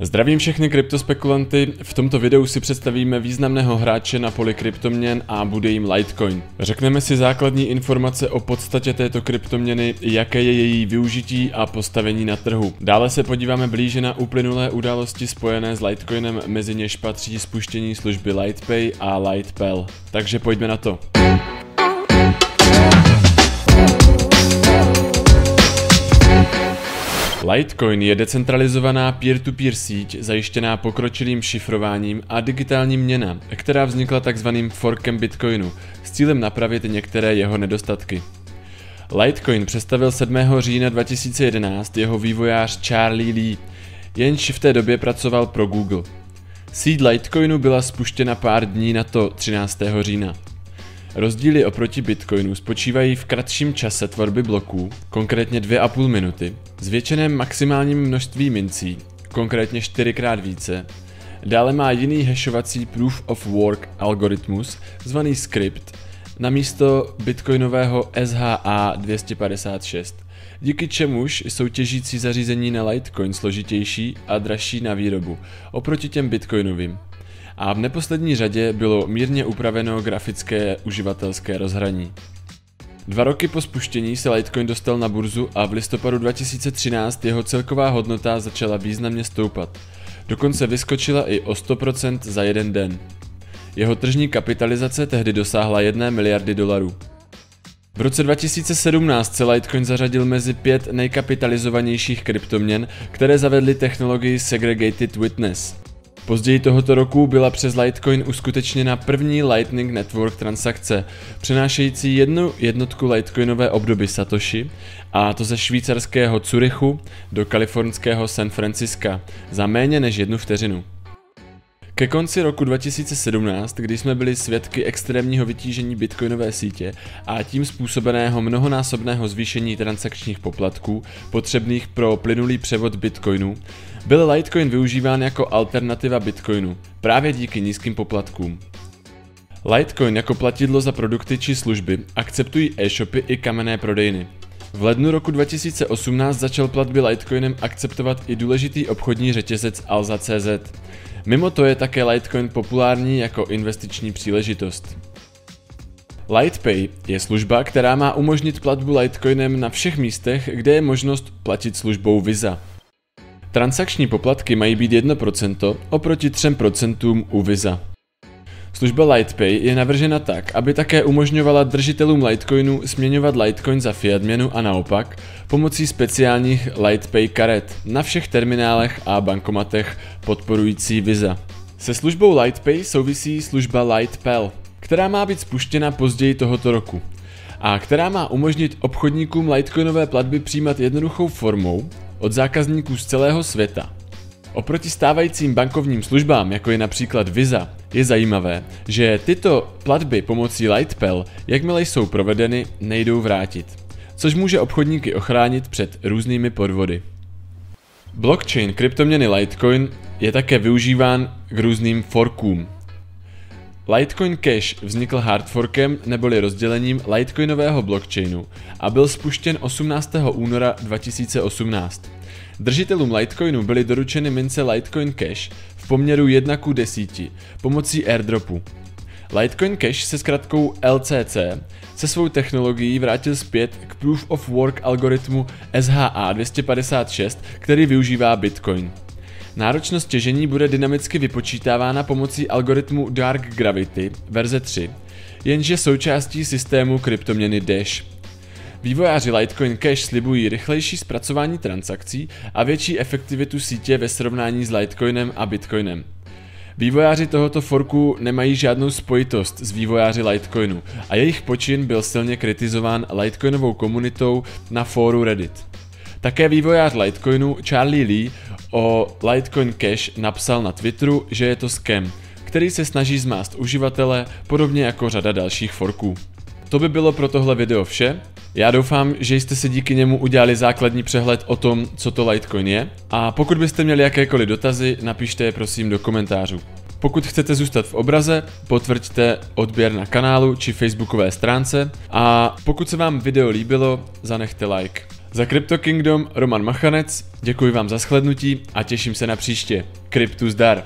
Zdravím všechny kryptospekulanty, v tomto videu si představíme významného hráče na poli kryptoměn a bude jim Litecoin. Řekneme si základní informace o podstatě této kryptoměny, jaké je její využití a postavení na trhu. Dále se podíváme blíže na uplynulé události spojené s Litecoinem, mezi něž patří spuštění služby LitePay a LitePel. Takže pojďme na to. Litecoin je decentralizovaná peer-to-peer síť zajištěná pokročilým šifrováním a digitální měna, která vznikla takzvaným forkem Bitcoinu s cílem napravit některé jeho nedostatky. Litecoin představil 7. října 2011 jeho vývojář Charlie Lee, jenž v té době pracoval pro Google. Síť Litecoinu byla spuštěna pár dní na to 13. října. Rozdíly oproti Bitcoinu spočívají v kratším čase tvorby bloků, konkrétně 2,5 minuty, zvětšeném maximálním množství mincí, konkrétně 4 krát více. Dále má jiný hashovací Proof of Work algoritmus, zvaný Script, na místo bitcoinového SHA 256, díky čemuž jsou těžící zařízení na Litecoin složitější a dražší na výrobu, oproti těm bitcoinovým a v neposlední řadě bylo mírně upraveno grafické uživatelské rozhraní. Dva roky po spuštění se Litecoin dostal na burzu a v listopadu 2013 jeho celková hodnota začala významně stoupat. Dokonce vyskočila i o 100% za jeden den. Jeho tržní kapitalizace tehdy dosáhla 1 miliardy dolarů. V roce 2017 se Litecoin zařadil mezi pět nejkapitalizovanějších kryptoměn, které zavedly technologii Segregated Witness. Později tohoto roku byla přes Litecoin uskutečněna první Lightning Network transakce, přenášející jednu jednotku Litecoinové obdoby Satoshi, a to ze švýcarského Curychu do kalifornského San Francisca za méně než jednu vteřinu. Ke konci roku 2017, kdy jsme byli svědky extrémního vytížení bitcoinové sítě a tím způsobeného mnohonásobného zvýšení transakčních poplatků potřebných pro plynulý převod bitcoinu, byl Litecoin využíván jako alternativa bitcoinu právě díky nízkým poplatkům. Litecoin jako platidlo za produkty či služby akceptují e-shopy i kamenné prodejny. V lednu roku 2018 začal platby Litecoinem akceptovat i důležitý obchodní řetězec Alza.cz. Mimo to je také Litecoin populární jako investiční příležitost. LightPay je služba, která má umožnit platbu Litecoinem na všech místech, kde je možnost platit službou Visa. Transakční poplatky mají být 1% oproti 3% u Visa. Služba LightPay je navržena tak, aby také umožňovala držitelům Litecoinu směňovat Litecoin za fiat měnu a naopak pomocí speciálních LightPay karet na všech terminálech a bankomatech podporující Visa. Se službou LightPay souvisí služba LightPel, která má být spuštěna později tohoto roku a která má umožnit obchodníkům Litecoinové platby přijímat jednoduchou formou od zákazníků z celého světa. Oproti stávajícím bankovním službám, jako je například Visa, je zajímavé, že tyto platby pomocí Lightpel, jakmile jsou provedeny, nejdou vrátit, což může obchodníky ochránit před různými podvody. Blockchain kryptoměny Litecoin je také využíván k různým forkům. Litecoin Cash vznikl hardforkem neboli rozdělením Litecoinového blockchainu a byl spuštěn 18. února 2018. Držitelům Litecoinu byly doručeny mince Litecoin Cash poměru 1 k 10 pomocí airdropu. Litecoin Cash se zkratkou LCC se svou technologií vrátil zpět k Proof of Work algoritmu SHA 256, který využívá Bitcoin. Náročnost těžení bude dynamicky vypočítávána pomocí algoritmu Dark Gravity verze 3, jenž je součástí systému kryptoměny Dash. Vývojáři Litecoin Cash slibují rychlejší zpracování transakcí a větší efektivitu sítě ve srovnání s Litecoinem a Bitcoinem. Vývojáři tohoto forku nemají žádnou spojitost s vývojáři Litecoinu a jejich počin byl silně kritizován Litecoinovou komunitou na fóru Reddit. Také vývojář Litecoinu Charlie Lee o Litecoin Cash napsal na Twitteru, že je to scam, který se snaží zmást uživatele, podobně jako řada dalších forků. To by bylo pro tohle video vše. Já doufám, že jste si díky němu udělali základní přehled o tom, co to Litecoin je. A pokud byste měli jakékoliv dotazy, napište je prosím do komentářů. Pokud chcete zůstat v obraze, potvrďte odběr na kanálu či facebookové stránce a pokud se vám video líbilo, zanechte like. Za Crypto Kingdom Roman Machanec, děkuji vám za shlednutí a těším se na příště. Kryptu zdar!